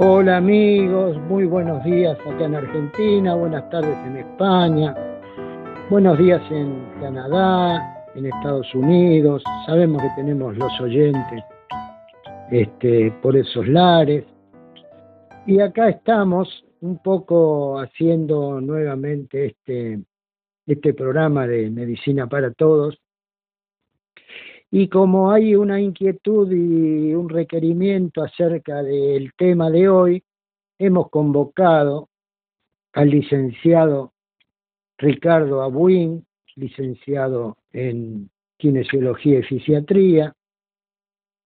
Hola amigos, muy buenos días acá en Argentina, buenas tardes en España, buenos días en Canadá, en Estados Unidos. Sabemos que tenemos los oyentes este, por esos lares. Y acá estamos un poco haciendo nuevamente este, este programa de Medicina para Todos. Y como hay una inquietud y un requerimiento acerca del tema de hoy, hemos convocado al licenciado Ricardo Abuín, licenciado en Kinesiología y Fisiatría,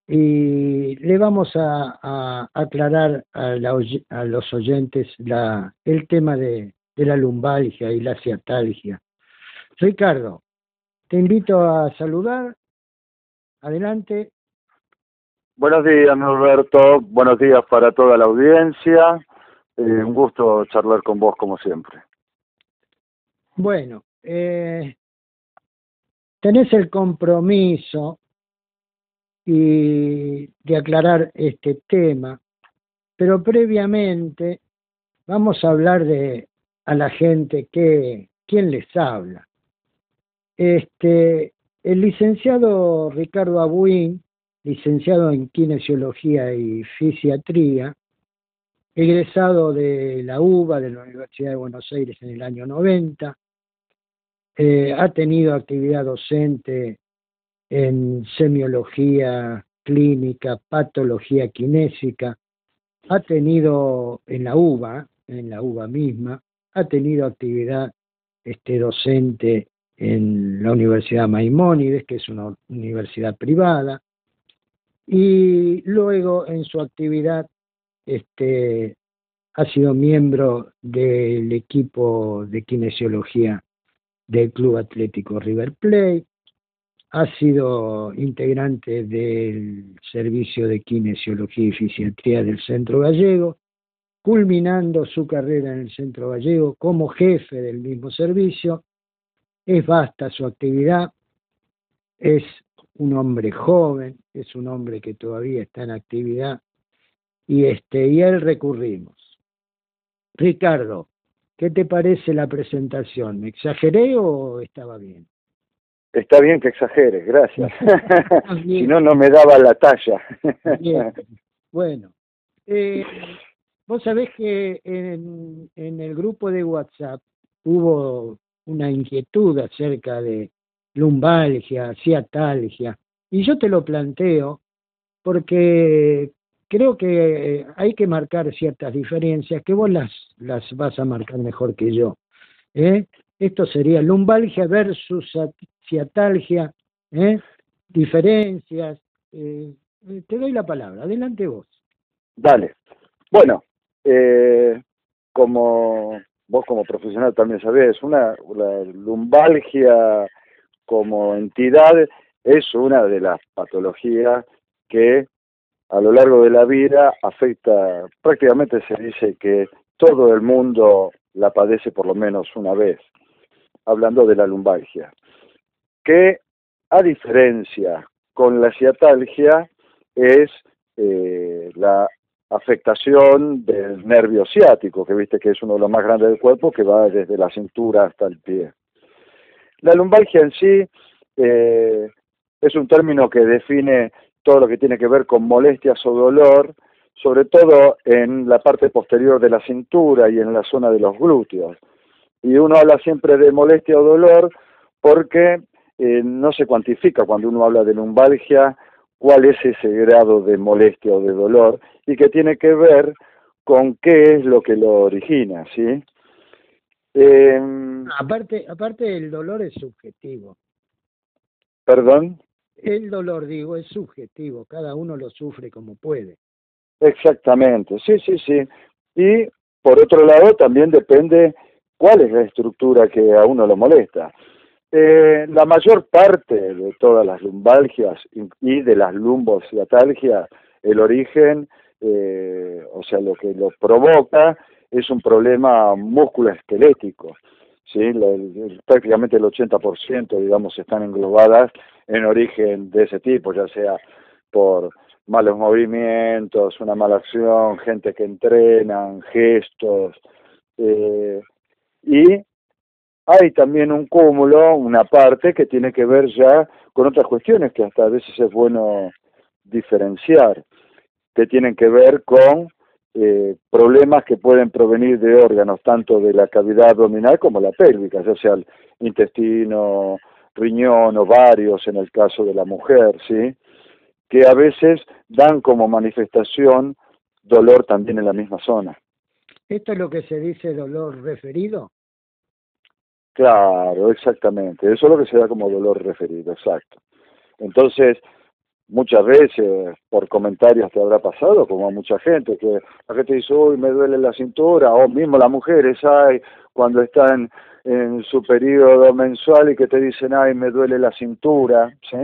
y le vamos a, aclarar a, los oyentes el tema de, de la lumbalgia y la ciatalgia. Ricardo, te invito a saludar Adelante. Buenos días, Norberto. Buenos días para toda la audiencia. Eh, un gusto charlar con vos como siempre. Bueno, eh, tenés el compromiso y de aclarar este tema, pero previamente vamos a hablar de a la gente que quién les habla. Este, el licenciado Ricardo Abuín, licenciado en Kinesiología y Fisiatría, egresado de la UBA, de la Universidad de Buenos Aires en el año 90, eh, ha tenido actividad docente en semiología clínica, patología kinésica, ha tenido en la UBA, en la UBA misma, ha tenido actividad este, docente en la Universidad Maimónides, que es una universidad privada, y luego en su actividad este, ha sido miembro del equipo de kinesiología del Club Atlético River Plate, ha sido integrante del servicio de kinesiología y fisiatría del Centro Gallego, culminando su carrera en el Centro Gallego como jefe del mismo servicio es vasta su actividad, es un hombre joven, es un hombre que todavía está en actividad y este y él recurrimos. Ricardo, ¿qué te parece la presentación? ¿Me exageré o estaba bien? Está bien que exageres, gracias. si no, no me daba la talla. Bueno, eh, vos sabés que en, en el grupo de WhatsApp hubo una inquietud acerca de lumbalgia, ciatalgia, y yo te lo planteo porque creo que hay que marcar ciertas diferencias que vos las, las vas a marcar mejor que yo. ¿eh? Esto sería lumbalgia versus ciatalgia, ¿eh? diferencias. Eh, te doy la palabra, adelante vos. Dale. Bueno, eh, como vos como profesional también sabés, una, la lumbalgia como entidad es una de las patologías que a lo largo de la vida afecta, prácticamente se dice que todo el mundo la padece por lo menos una vez, hablando de la lumbalgia, que a diferencia con la ciatalgia es eh, la afectación del nervio ciático, que viste que es uno de los más grandes del cuerpo, que va desde la cintura hasta el pie. La lumbalgia en sí eh, es un término que define todo lo que tiene que ver con molestias o dolor, sobre todo en la parte posterior de la cintura y en la zona de los glúteos. Y uno habla siempre de molestia o dolor porque eh, no se cuantifica cuando uno habla de lumbalgia cuál es ese grado de molestia o de dolor y que tiene que ver con qué es lo que lo origina, ¿sí? Em, aparte, aparte el dolor es subjetivo. ¿Perdón? El dolor, digo, es subjetivo, cada uno lo sufre como puede. Exactamente, sí, sí, sí. Y por otro lado también depende cuál es la estructura que a uno lo molesta. Eh, la mayor parte de todas las lumbalgias y de las lumbociatalgias, el origen, eh, o sea, lo que lo provoca es un problema musculoesquelético. ¿sí? prácticamente el 80%, digamos, están englobadas en origen de ese tipo, ya sea por malos movimientos, una mala acción, gente que entrenan, gestos, eh, y hay también un cúmulo, una parte que tiene que ver ya con otras cuestiones que hasta a veces es bueno diferenciar, que tienen que ver con eh, problemas que pueden provenir de órganos tanto de la cavidad abdominal como la pélvica, ya sea el intestino, riñón, ovarios en el caso de la mujer, ¿sí? que a veces dan como manifestación dolor también en la misma zona. ¿Esto es lo que se dice dolor referido? Claro, exactamente. Eso es lo que se da como dolor referido, exacto. Entonces, muchas veces por comentarios te habrá pasado, como a mucha gente, que la gente dice, uy, me duele la cintura, o mismo las mujeres hay cuando están en su periodo mensual y que te dicen, ay, me duele la cintura, ¿sí?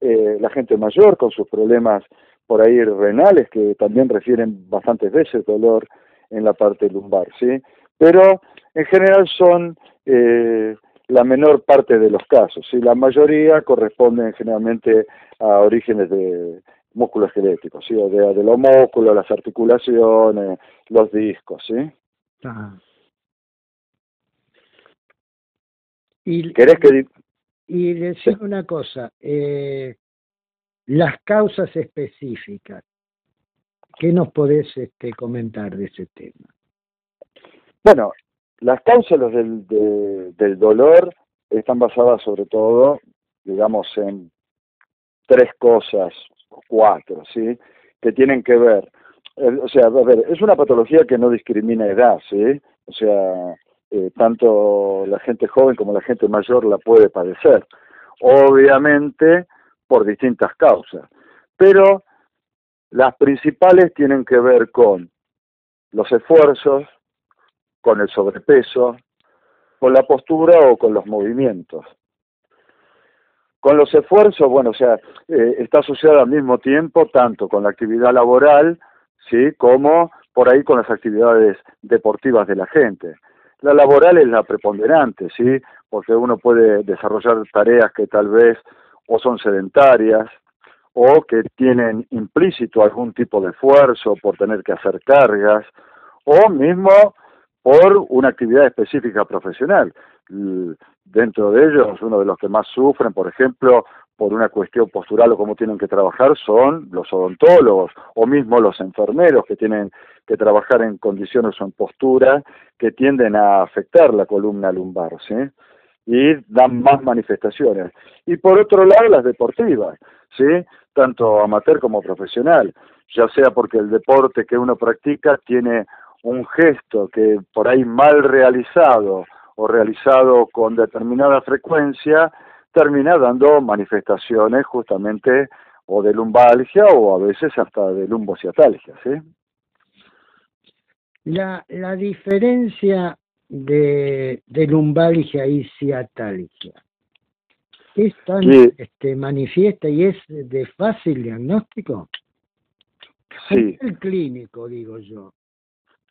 Eh, la gente mayor con sus problemas por ahí renales, que también refieren bastantes veces dolor en la parte lumbar, ¿sí? Pero en general son eh, la menor parte de los casos, ¿sí? La mayoría corresponden generalmente a orígenes de músculo esqueléticos, ¿sí? O de, de los músculos, las articulaciones, los discos, ¿sí? Y, ¿Querés que y decir una cosa, eh, las causas específicas, ¿qué nos podés este, comentar de ese tema? Bueno, las causas del, del dolor están basadas sobre todo, digamos, en tres cosas, cuatro, ¿sí? Que tienen que ver, o sea, a ver, es una patología que no discrimina edad, ¿sí? O sea, eh, tanto la gente joven como la gente mayor la puede padecer. Obviamente por distintas causas, pero las principales tienen que ver con los esfuerzos, con el sobrepeso, con la postura o con los movimientos. Con los esfuerzos, bueno, o sea, eh, está asociado al mismo tiempo tanto con la actividad laboral, sí, como por ahí con las actividades deportivas de la gente. La laboral es la preponderante, ¿sí? Porque uno puede desarrollar tareas que tal vez o son sedentarias o que tienen implícito algún tipo de esfuerzo por tener que hacer cargas o mismo por una actividad específica profesional. Dentro de ellos, uno de los que más sufren, por ejemplo, por una cuestión postural o cómo tienen que trabajar son los odontólogos o mismo los enfermeros que tienen que trabajar en condiciones o en postura que tienden a afectar la columna lumbar, ¿sí? Y dan más manifestaciones. Y por otro lado, las deportivas, ¿sí? Tanto amateur como profesional, ya sea porque el deporte que uno practica tiene un gesto que por ahí mal realizado o realizado con determinada frecuencia, termina dando manifestaciones justamente o de lumbalgia o a veces hasta de lumbociatalgia, ¿sí? La, la diferencia de, de lumbalgia y ciatalgia es tan este, manifiesta y es de fácil diagnóstico. Sí. El clínico, digo yo.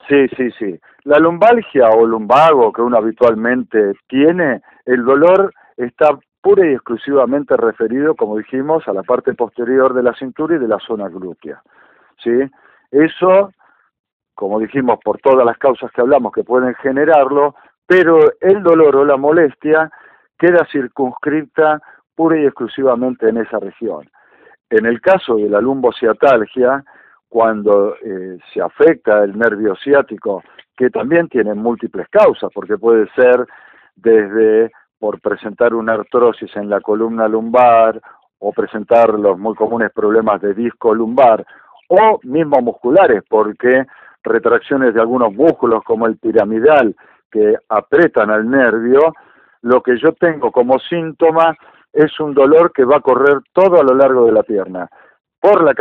Sí, sí, sí. La lumbalgia o lumbago que uno habitualmente tiene, el dolor está pura y exclusivamente referido, como dijimos, a la parte posterior de la cintura y de la zona glútea. ¿sí? Eso, como dijimos, por todas las causas que hablamos que pueden generarlo, pero el dolor o la molestia queda circunscrita pura y exclusivamente en esa región. En el caso de la lumbociatalgia, cuando eh, se afecta el nervio ciático, que también tiene múltiples causas, porque puede ser desde por presentar una artrosis en la columna lumbar o presentar los muy comunes problemas de disco lumbar o mismo musculares porque retracciones de algunos músculos como el piramidal que apretan al nervio, lo que yo tengo como síntoma es un dolor que va a correr todo a lo largo de la pierna, por la,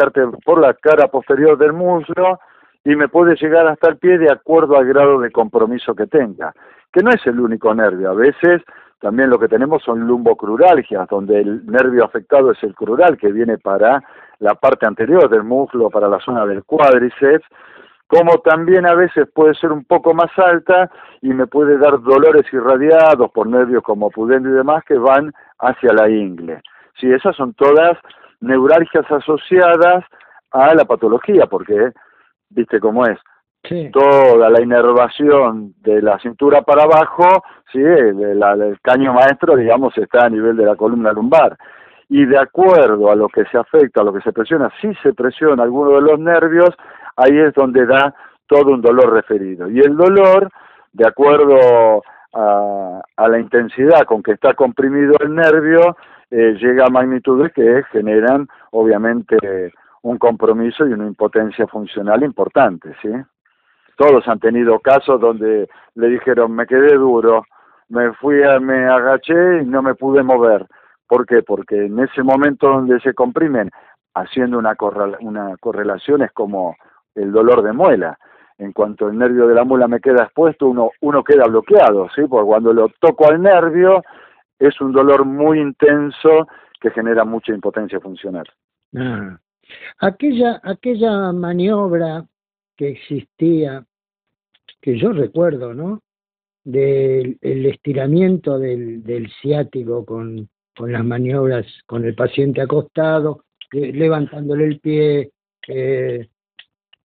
por la cara posterior del muslo y me puede llegar hasta el pie de acuerdo al grado de compromiso que tenga, que no es el único nervio, a veces también lo que tenemos son lumbocruralgias, donde el nervio afectado es el crural, que viene para la parte anterior del muslo, para la zona del cuádriceps, como también a veces puede ser un poco más alta y me puede dar dolores irradiados por nervios como pudendo y demás que van hacia la ingle. Sí, esas son todas neuralgias asociadas a la patología, porque viste cómo es. Sí. Toda la inervación de la cintura para abajo, sí, el, el caño maestro, digamos, está a nivel de la columna lumbar. Y de acuerdo a lo que se afecta, a lo que se presiona, si se presiona alguno de los nervios, ahí es donde da todo un dolor referido. Y el dolor, de acuerdo a, a la intensidad con que está comprimido el nervio, eh, llega a magnitudes que generan, obviamente, un compromiso y una impotencia funcional importante, ¿sí? Todos han tenido casos donde le dijeron, me quedé duro, me fui, a, me agaché y no me pude mover. ¿Por qué? Porque en ese momento donde se comprimen, haciendo una, una correlación es como el dolor de muela. En cuanto el nervio de la muela me queda expuesto, uno, uno queda bloqueado, ¿sí? Porque cuando lo toco al nervio, es un dolor muy intenso que genera mucha impotencia funcional. Ah. Aquella, aquella maniobra que existía, que yo recuerdo, ¿no? Del el estiramiento del, ciático con, con las maniobras, con el paciente acostado, levantándole el pie, eh,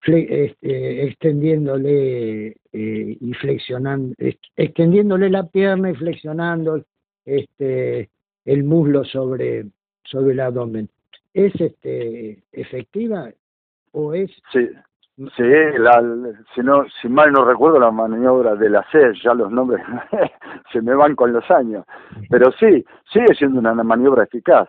este, extendiéndole eh, y flexionando, extendiéndole la pierna y flexionando este, el muslo sobre, sobre el abdomen. ¿Es este, efectiva o es...? Sí, sí la, si, no, si mal no recuerdo la maniobra de la C, ya los nombres se me van con los años, pero sí, sigue siendo una maniobra eficaz.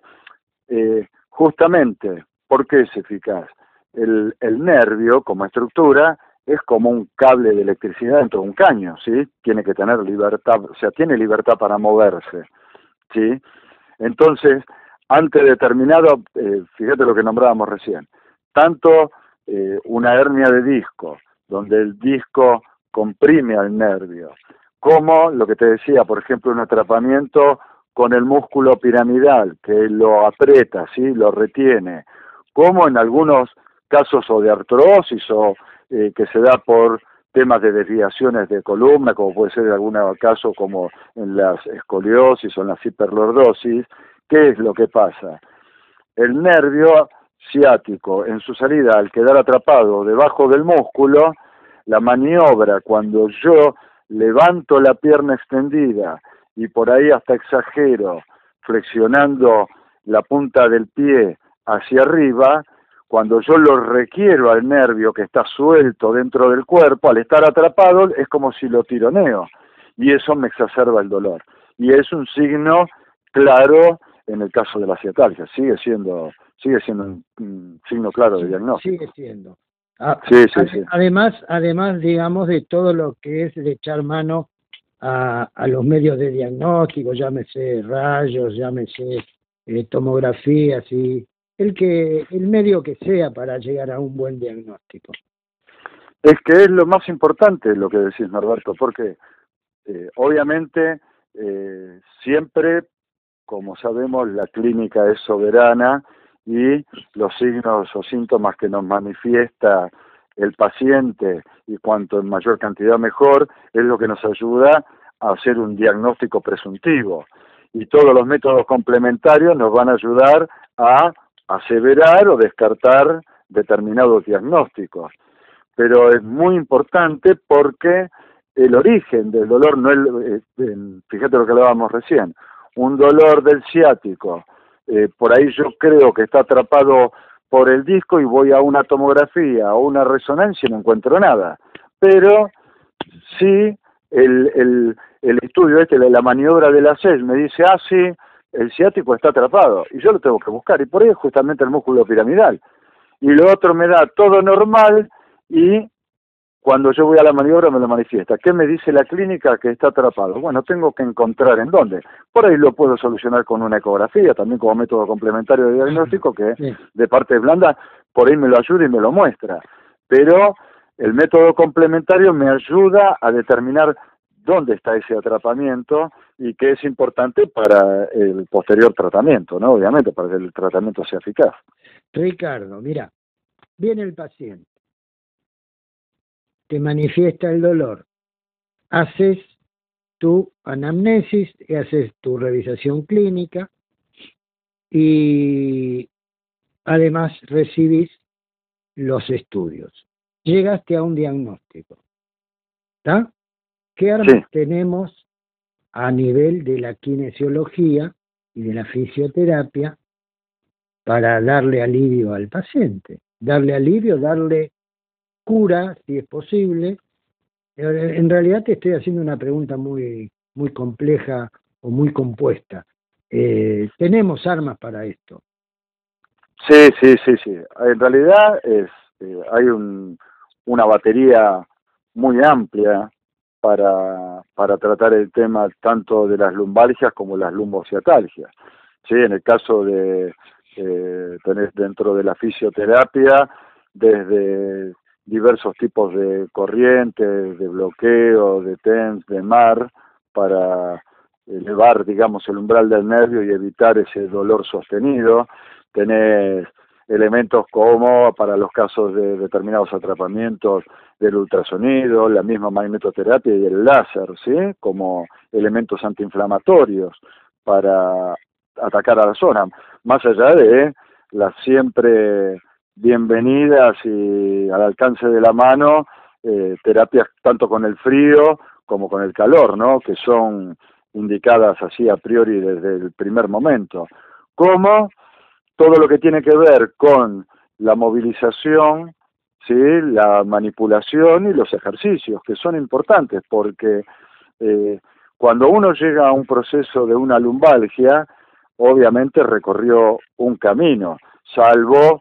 Eh, justamente, ¿por qué es eficaz? El, el nervio como estructura es como un cable de electricidad dentro de un caño, ¿sí? Tiene que tener libertad, o sea, tiene libertad para moverse, ¿sí? Entonces, ante determinado, eh, fíjate lo que nombrábamos recién, tanto eh, una hernia de disco, donde el disco comprime al nervio, como lo que te decía, por ejemplo, un atrapamiento con el músculo piramidal, que lo aprieta, ¿sí? lo retiene, como en algunos casos o de artrosis o eh, que se da por temas de desviaciones de columna, como puede ser en algún caso como en las escoliosis o en las hiperlordosis, ¿qué es lo que pasa? El nervio ciático en su salida al quedar atrapado debajo del músculo, la maniobra cuando yo levanto la pierna extendida y por ahí hasta exagero, flexionando la punta del pie hacia arriba, cuando yo lo requiero al nervio que está suelto dentro del cuerpo, al estar atrapado, es como si lo tironeo y eso me exacerba el dolor. Y es un signo claro en el caso de la ciatalgia, sigue siendo sigue siendo un, signo claro de diagnóstico. Sigue siendo. Ah, sí, sí, sí. Además, además, digamos, de todo lo que es de echar mano a, a los medios de diagnóstico, llámese rayos, llámese eh, tomografías y el que el medio que sea para llegar a un buen diagnóstico. Es que es lo más importante lo que decís, Norberto, porque eh, obviamente eh, siempre, como sabemos, la clínica es soberana y los signos o síntomas que nos manifiesta el paciente y cuanto en mayor cantidad mejor es lo que nos ayuda a hacer un diagnóstico presuntivo y todos los métodos complementarios nos van a ayudar a aseverar o descartar determinados diagnósticos. Pero es muy importante porque el origen del dolor no es, eh, fíjate lo que hablábamos recién, un dolor del ciático, eh, por ahí yo creo que está atrapado por el disco y voy a una tomografía o una resonancia y no encuentro nada. Pero sí, el, el, el estudio este de la maniobra de la CES me dice, ah, sí, el ciático está atrapado y yo lo tengo que buscar y por ahí es justamente el músculo piramidal y lo otro me da todo normal y cuando yo voy a la maniobra me lo manifiesta. ¿Qué me dice la clínica que está atrapado? Bueno, tengo que encontrar en dónde. Por ahí lo puedo solucionar con una ecografía, también como método complementario de diagnóstico, que de parte blanda, por ahí me lo ayuda y me lo muestra. Pero el método complementario me ayuda a determinar dónde está ese atrapamiento y qué es importante para el posterior tratamiento, ¿no? Obviamente, para que el tratamiento sea eficaz. Ricardo, mira, viene el paciente, te manifiesta el dolor, haces tu anamnesis y haces tu revisación clínica y además recibís los estudios. Llegaste a un diagnóstico. ¿Está? ¿Qué armas tenemos a nivel de la kinesiología y de la fisioterapia para darle alivio al paciente? Darle alivio, darle cura, si es posible. En realidad te estoy haciendo una pregunta muy, muy compleja o muy compuesta. Eh, tenemos armas para esto. Sí, sí, sí, sí. En realidad es, eh, hay un, una batería muy amplia para, para tratar el tema tanto de las lumbalgias como las lumbociatalgias. Sí, en el caso de eh, tener dentro de la fisioterapia, desde diversos tipos de corrientes, de bloqueo, de TENS, de MAR, para elevar, digamos, el umbral del nervio y evitar ese dolor sostenido. Tenés elementos como para los casos de determinados atrapamientos del ultrasonido, la misma magnetoterapia y el láser, ¿sí? Como elementos antiinflamatorios para atacar a la zona, más allá de las siempre bienvenidas y al alcance de la mano eh, terapias tanto con el frío como con el calor, ¿no? Que son indicadas así a priori desde el primer momento. Como todo lo que tiene que ver con la movilización, ¿sí? la manipulación y los ejercicios, que son importantes porque eh, cuando uno llega a un proceso de una lumbalgia, obviamente recorrió un camino, salvo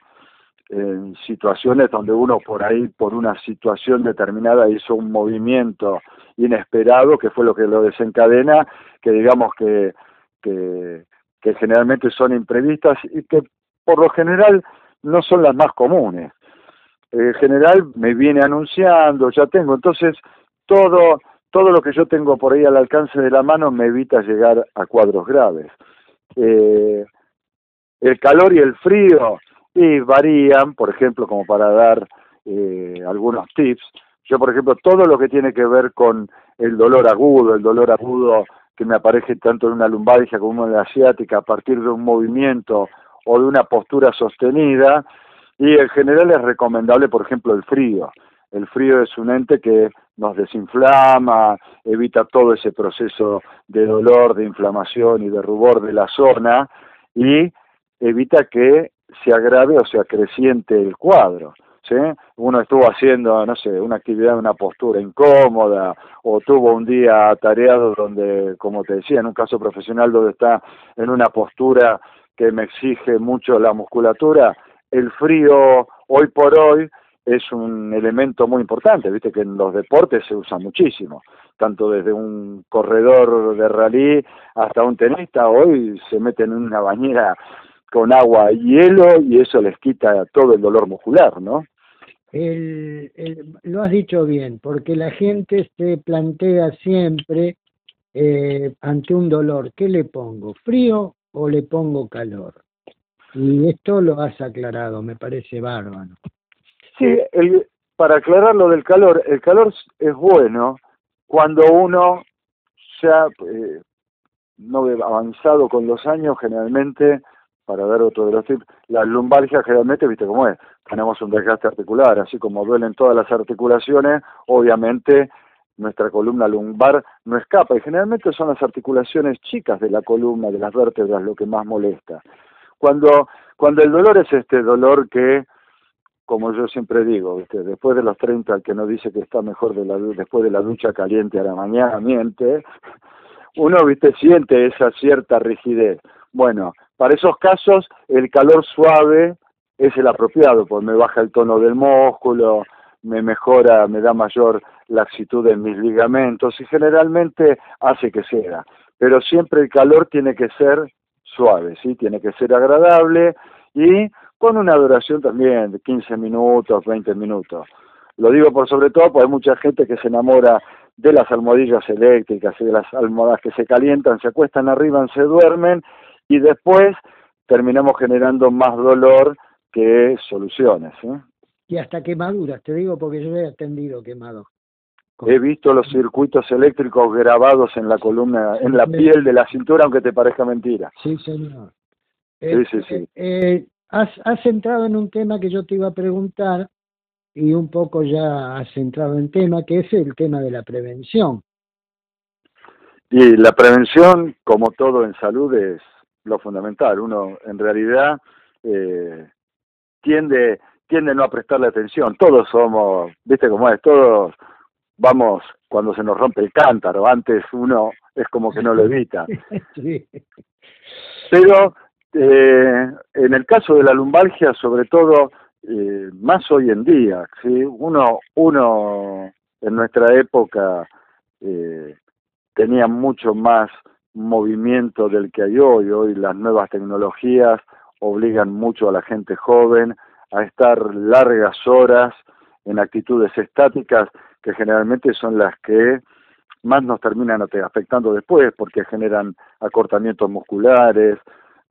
en situaciones donde uno por ahí, por una situación determinada, hizo un movimiento inesperado, que fue lo que lo desencadena, que digamos que, generalmente son imprevistas y que por lo general no son las más comunes. En general me viene anunciando, ya tengo, entonces todo, todo lo que yo tengo por ahí al alcance de la mano me evita llegar a cuadros graves. Eh, el calor y el frío y varían, por ejemplo, como para dar eh, algunos tips. Yo, por ejemplo, todo lo que tiene que ver con el dolor agudo, el dolor agudo que me aparece tanto en una lumbalgia como en la asiática a partir de un movimiento o de una postura sostenida, y en general es recomendable, por ejemplo, el frío. El frío es un ente que nos desinflama, evita todo ese proceso de dolor, de inflamación y de rubor de la zona y evita que se agrave o se acreciente el cuadro. ¿Sí? Uno estuvo haciendo, no sé, una actividad en una postura incómoda o tuvo un día tareado donde, como te decía, en un caso profesional donde está en una postura que me exige mucho la musculatura, el frío hoy por hoy es un elemento muy importante, viste que en los deportes se usa muchísimo, tanto desde un corredor de rally hasta un tenista, hoy se meten en una bañera con agua y hielo y eso les quita todo el dolor muscular, ¿no? El, lo has dicho bien, porque la gente se plantea siempre eh, ante un dolor, ¿qué le pongo? ¿Frío o le pongo calor? Y esto lo has aclarado, me parece bárbaro. Sí, el, para aclarar lo del calor, el calor es bueno cuando uno ya eh, no avanzado con los años, generalmente, para dar otro de los tips, la lumbalgia generalmente, viste cómo es, tenemos un desgaste articular, así como duelen todas las articulaciones, obviamente nuestra columna lumbar no escapa y generalmente son las articulaciones chicas de la columna, de las vértebras, lo que más molesta. Cuando, cuando el dolor es este dolor que, como yo siempre digo, después de los 30 el que no dice que está mejor de la, después de la ducha caliente a la mañana miente, uno viste siente esa cierta rigidez. Bueno, para esos casos el calor suave es el apropiado, porque me baja el tono del músculo, me mejora, me da mayor laxitud en mis ligamentos y generalmente hace que sea. Pero siempre el calor tiene que ser suave, ¿sí? Tiene que ser agradable y con una duración también de 15 minutos, 20 minutos. Lo digo por sobre todo porque hay mucha gente que se enamora de las almohadillas eléctricas y de las almohadas que se calientan, se acuestan arriba, se duermen y después terminamos generando más dolor que soluciones. ¿eh? Y hasta quemaduras, te digo porque yo he atendido quemado. He visto los circuitos eléctricos grabados en la columna, en la piel de la cintura, aunque te parezca mentira. Sí, señor. Sí, sí, sí. Eh, has, has entrado en un tema que yo te iba a preguntar y un poco ya has entrado en tema, que es el tema de la prevención. Y la prevención, como todo en salud, es lo fundamental. Uno, en realidad, eh, tiende, tiende no a prestarle atención. Todos somos, viste cómo es, todos vamos cuando se nos rompe el cántaro. Antes uno es como que no lo evita. Pero eh, en el caso de la lumbalgia, sobre todo, eh, más hoy en día, ¿sí? uno, uno en nuestra época eh, tenía mucho más movimiento del que hay hoy. Hoy las nuevas tecnologías obligan mucho a la gente joven a estar largas horas en actitudes estáticas que generalmente son las que más nos terminan afectando después porque generan acortamientos musculares,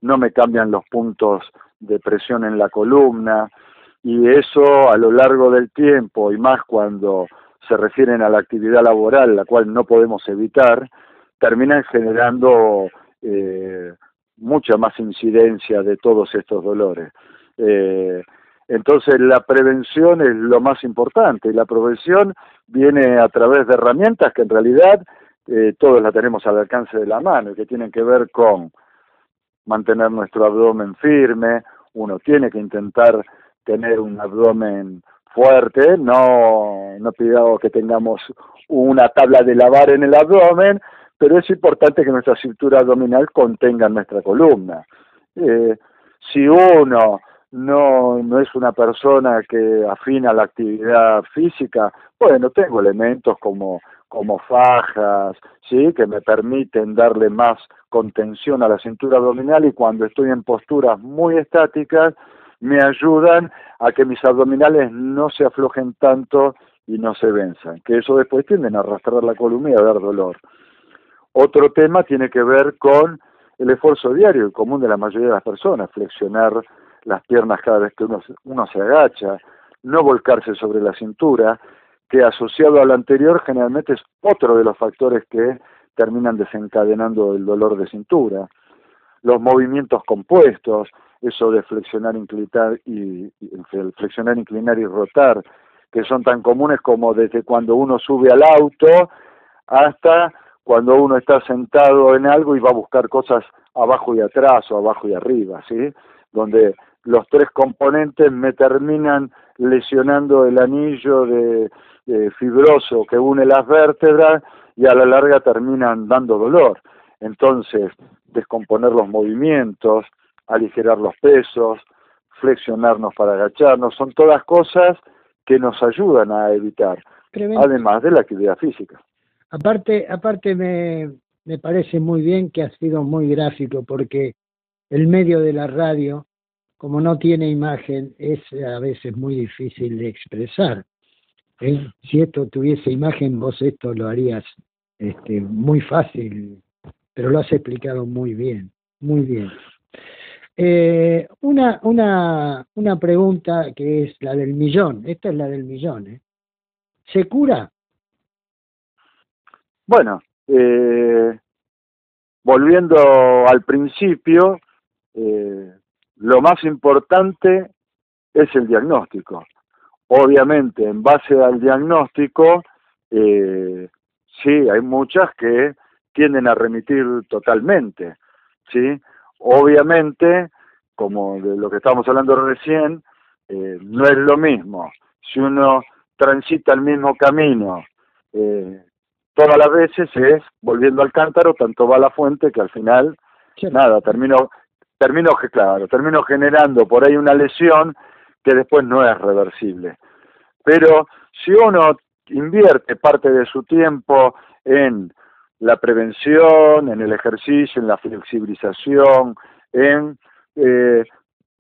no me cambian los puntos de presión en la columna y eso a lo largo del tiempo y más cuando se refieren a la actividad laboral, la cual no podemos evitar, terminan generando eh, mucha más incidencia de todos estos dolores. Eh, entonces la prevención es lo más importante y la prevención viene a través de herramientas que en realidad eh, todos la tenemos al alcance de la mano y que tienen que ver con mantener nuestro abdomen firme, uno tiene que intentar tener un abdomen fuerte, no, no pidamos que tengamos una tabla de lavar en el abdomen, pero es importante que nuestra cintura abdominal contenga nuestra columna. Eh, si uno no, no es una persona que afina la actividad física, bueno, tengo elementos como, como fajas, ¿sí? que me permiten darle más contención a la cintura abdominal y cuando estoy en posturas muy estáticas, me ayudan a que mis abdominales no se aflojen tanto y no se venzan, que eso después tienden a arrastrar la columna y a dar dolor. Otro tema tiene que ver con el esfuerzo diario, el común de la mayoría de las personas, flexionar las piernas cada vez que uno, uno se agacha, no volcarse sobre la cintura, que asociado al anterior generalmente es otro de los factores que terminan desencadenando el dolor de cintura. Los movimientos compuestos, eso de flexionar, inclinar y, flexionar, inclinar y rotar, que son tan comunes como desde cuando uno sube al auto hasta cuando uno está sentado en algo y va a buscar cosas abajo y atrás o abajo y arriba, ¿sí? Donde los tres componentes me terminan lesionando el anillo de, fibroso que une las vértebras y a la larga terminan dando dolor. Entonces, descomponer los movimientos, aligerar los pesos, flexionarnos para agacharnos, son todas cosas que nos ayudan a evitar, además de la actividad física. Aparte, aparte me, me parece muy bien que ha sido muy gráfico porque el medio de la radio, como no tiene imagen, es a veces muy difícil de expresar. Si esto tuviese imagen, vos esto lo harías este, muy fácil, pero lo has explicado muy bien, muy bien. Eh, una, una, una pregunta que es la del millón, esta es la del millón. ¿eh? ¿Se cura? Bueno, eh, volviendo al principio, eh, lo más importante es el diagnóstico. Obviamente, en base al diagnóstico, eh, sí, hay muchas que tienden a remitir totalmente, ¿sí? Obviamente, como de lo que estábamos hablando recién, eh, no es lo mismo. Si uno transita el mismo camino eh, todas las veces es volviendo al cántaro, tanto va la fuente que al final, nada, termino, termino, claro, termino generando por ahí una lesión que después no es reversible. Pero si uno invierte parte de su tiempo en la prevención, en el ejercicio, en la flexibilización, en eh,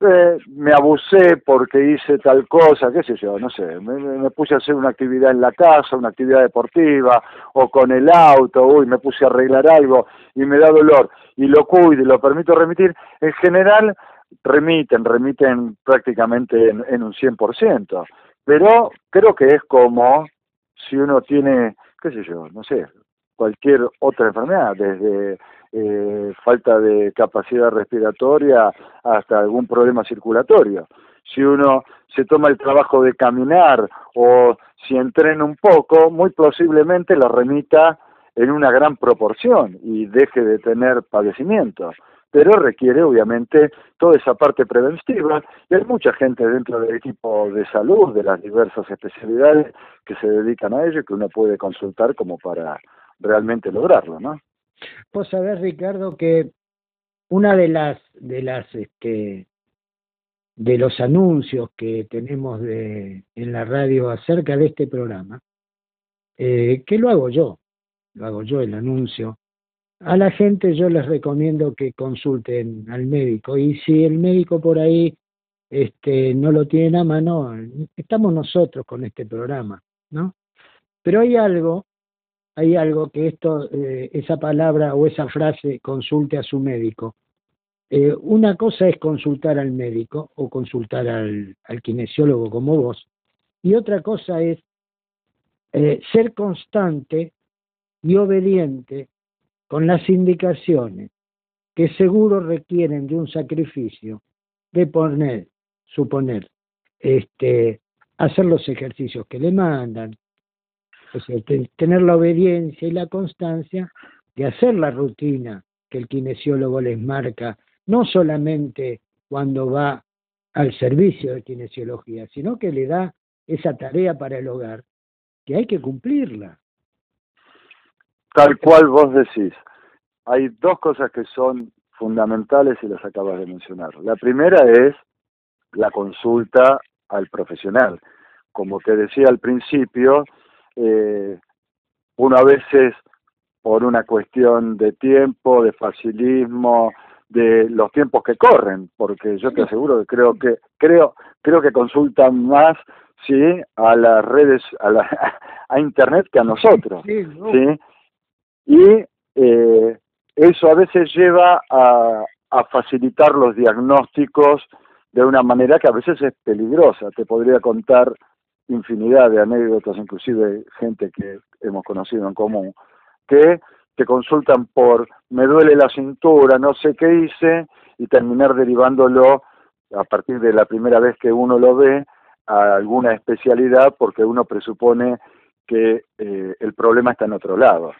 eh, me abusé porque hice tal cosa, qué sé yo, no sé, me, puse a hacer una actividad en la casa, una actividad deportiva, o con el auto, uy, me puse a arreglar algo y me da dolor, y lo cuido y lo permito remitir, en general remiten, remiten prácticamente en, en un 100%, pero creo que es como si uno tiene, qué sé yo, no sé, cualquier otra enfermedad, desde eh, falta de capacidad respiratoria hasta algún problema circulatorio. Si uno se toma el trabajo de caminar o si entrena un poco, muy posiblemente la remita en una gran proporción y deje de tener padecimientos pero requiere obviamente toda esa parte preventiva y hay mucha gente dentro del equipo de salud de las diversas especialidades que se dedican a ello y que uno puede consultar como para realmente lograrlo, ¿no? Vos sabés, Ricardo, que una de las de las este de los anuncios que tenemos de, en la radio acerca de este programa, eh, que lo hago yo, lo hago yo el anuncio, a la gente yo les recomiendo que consulten al médico y si el médico por ahí este, no lo tiene a mano, estamos nosotros con este programa, ¿no? Pero hay algo, hay algo que esto, eh, esa palabra o esa frase, consulte a su médico. Eh, una cosa es consultar al médico o consultar al, al kinesiólogo como vos, y otra cosa es eh, ser constante y obediente con las indicaciones que seguro requieren de un sacrificio de poner, suponer, este, hacer los ejercicios que le mandan, tener la obediencia y la constancia de hacer la rutina que el kinesiólogo les marca, no solamente cuando va al servicio de kinesiología, sino que le da esa tarea para el hogar, que hay que cumplirla. Tal cual vos decís. Hay dos cosas que son fundamentales y las acabas de mencionar. La primera es la consulta al profesional. Como te decía al principio, eh, uno a veces por una cuestión de tiempo, de facilismo, de los tiempos que corren, porque yo te aseguro que creo que creo creo que consultan más sí a las redes a la a internet que a nosotros, sí, y eh, eso a veces lleva a, facilitar los diagnósticos de una manera que a veces es peligrosa. Te podría contar infinidad de anécdotas, inclusive gente que hemos conocido en común, que te consultan por me duele la cintura, no sé qué hice, y terminar derivándolo a partir de la primera vez que uno lo ve a alguna especialidad porque uno presupone que eh, el problema está en otro lado.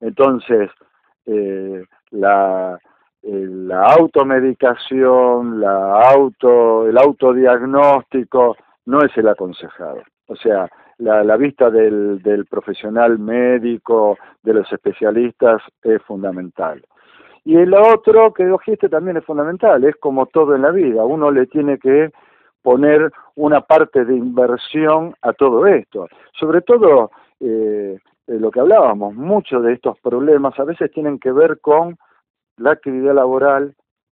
Entonces, eh, la, eh, la automedicación, la auto, el autodiagnóstico no es el aconsejado. O sea, la, la vista del, del profesional médico, de los especialistas, es fundamental. Y el otro que dijiste también es fundamental, es como todo en la vida, uno le tiene que poner una parte de inversión a todo esto. Sobre todo, eh, lo que hablábamos, muchos de estos problemas a veces tienen que ver con la actividad laboral,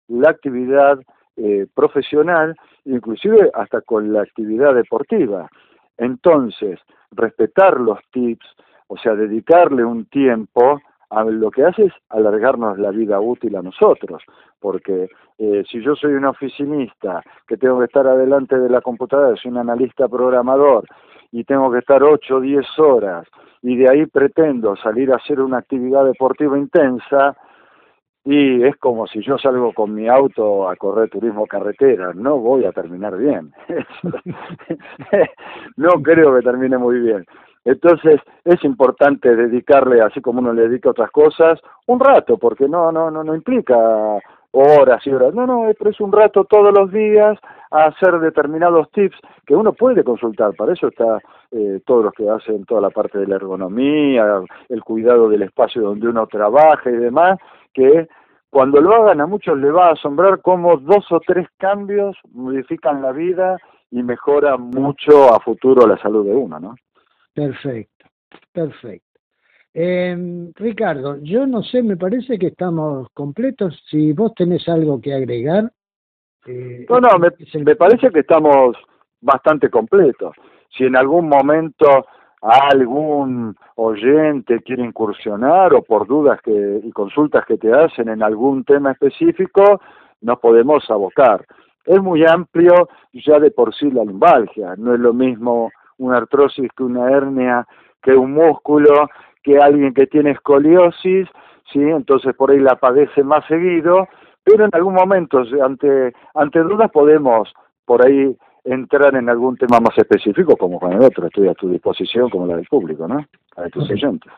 la actividad eh, profesional, inclusive hasta con la actividad deportiva. Entonces, respetar los tips, o sea, dedicarle un tiempo, a lo que hace es alargarnos la vida útil a nosotros, porque eh, si yo soy un oficinista que tengo que estar adelante de la computadora, soy un analista programador y tengo que estar 8 o 10 horas y de ahí pretendo salir a hacer una actividad deportiva intensa y es como si yo salgo con mi auto a correr turismo carretera, no voy a terminar bien. no creo que termine muy bien. Entonces es importante dedicarle, así como uno le dedica otras cosas, un rato, porque no, no, no, no implica horas y horas. No, no, es un rato todos los días a hacer determinados tips que uno puede consultar. Para eso está eh, todos los que hacen toda la parte de la ergonomía, el cuidado del espacio donde uno trabaja y demás, que cuando lo hagan a muchos le va a asombrar cómo dos o tres cambios modifican la vida y mejora mucho a futuro la salud de uno, ¿no? Perfecto, perfecto. Eh, Ricardo, yo no sé, me parece que estamos completos. Si vos tenés algo que agregar. Eh, no, no, me, me parece que estamos bastante completos. Si en algún momento algún oyente quiere incursionar o por dudas que, y consultas que te hacen en algún tema específico, nos podemos abocar. Es muy amplio ya de por sí la lumbalgia, no es lo mismo una artrosis que una hernia, que un músculo, que alguien que tiene escoliosis, ¿sí? Entonces por ahí la padece más seguido, pero en algún momento, ante, ante dudas, podemos por ahí entrar en algún tema más específico, como con el otro, estoy a tu disposición, como la del público, ¿no? A tus oyentes.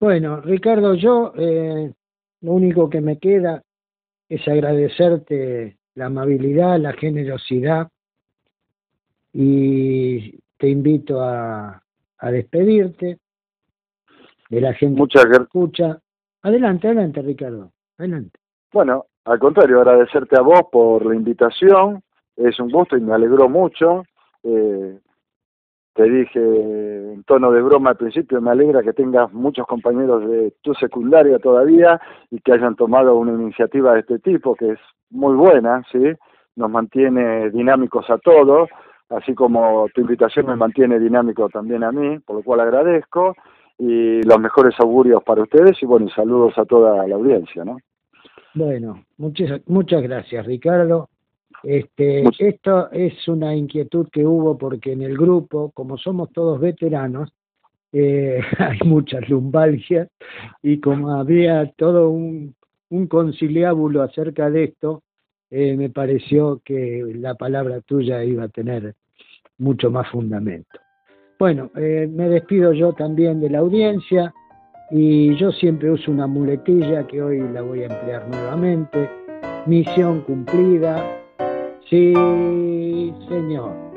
Bueno, Ricardo, yo eh, lo único que me queda es agradecerte la amabilidad, la generosidad y te invito a, a despedirte de la gente Muchas que escucha. Adelante, adelante, Ricardo. Adelante. Bueno, al contrario, agradecerte a vos por la invitación. Es un gusto y me alegró mucho. Eh, te dije en tono de broma al principio, me alegra que tengas muchos compañeros de tu secundaria todavía y que hayan tomado una iniciativa de este tipo, que es muy buena, ¿sí? Nos mantiene dinámicos a todos, así como tu invitación me mantiene dinámico también a mí, por lo cual agradezco y los mejores augurios para ustedes y bueno, saludos a toda la audiencia, ¿no? Bueno, muchas muchas gracias, Ricardo. Este, esto es una inquietud que hubo porque en el grupo, como somos todos veteranos, eh, hay muchas lumbalgias y como había todo un, un conciliábulo acerca de esto, eh, me pareció que la palabra tuya iba a tener mucho más fundamento. Bueno, eh, me despido yo también de la audiencia y yo siempre uso una muletilla que hoy la voy a emplear nuevamente. Misión cumplida. Sí, señor.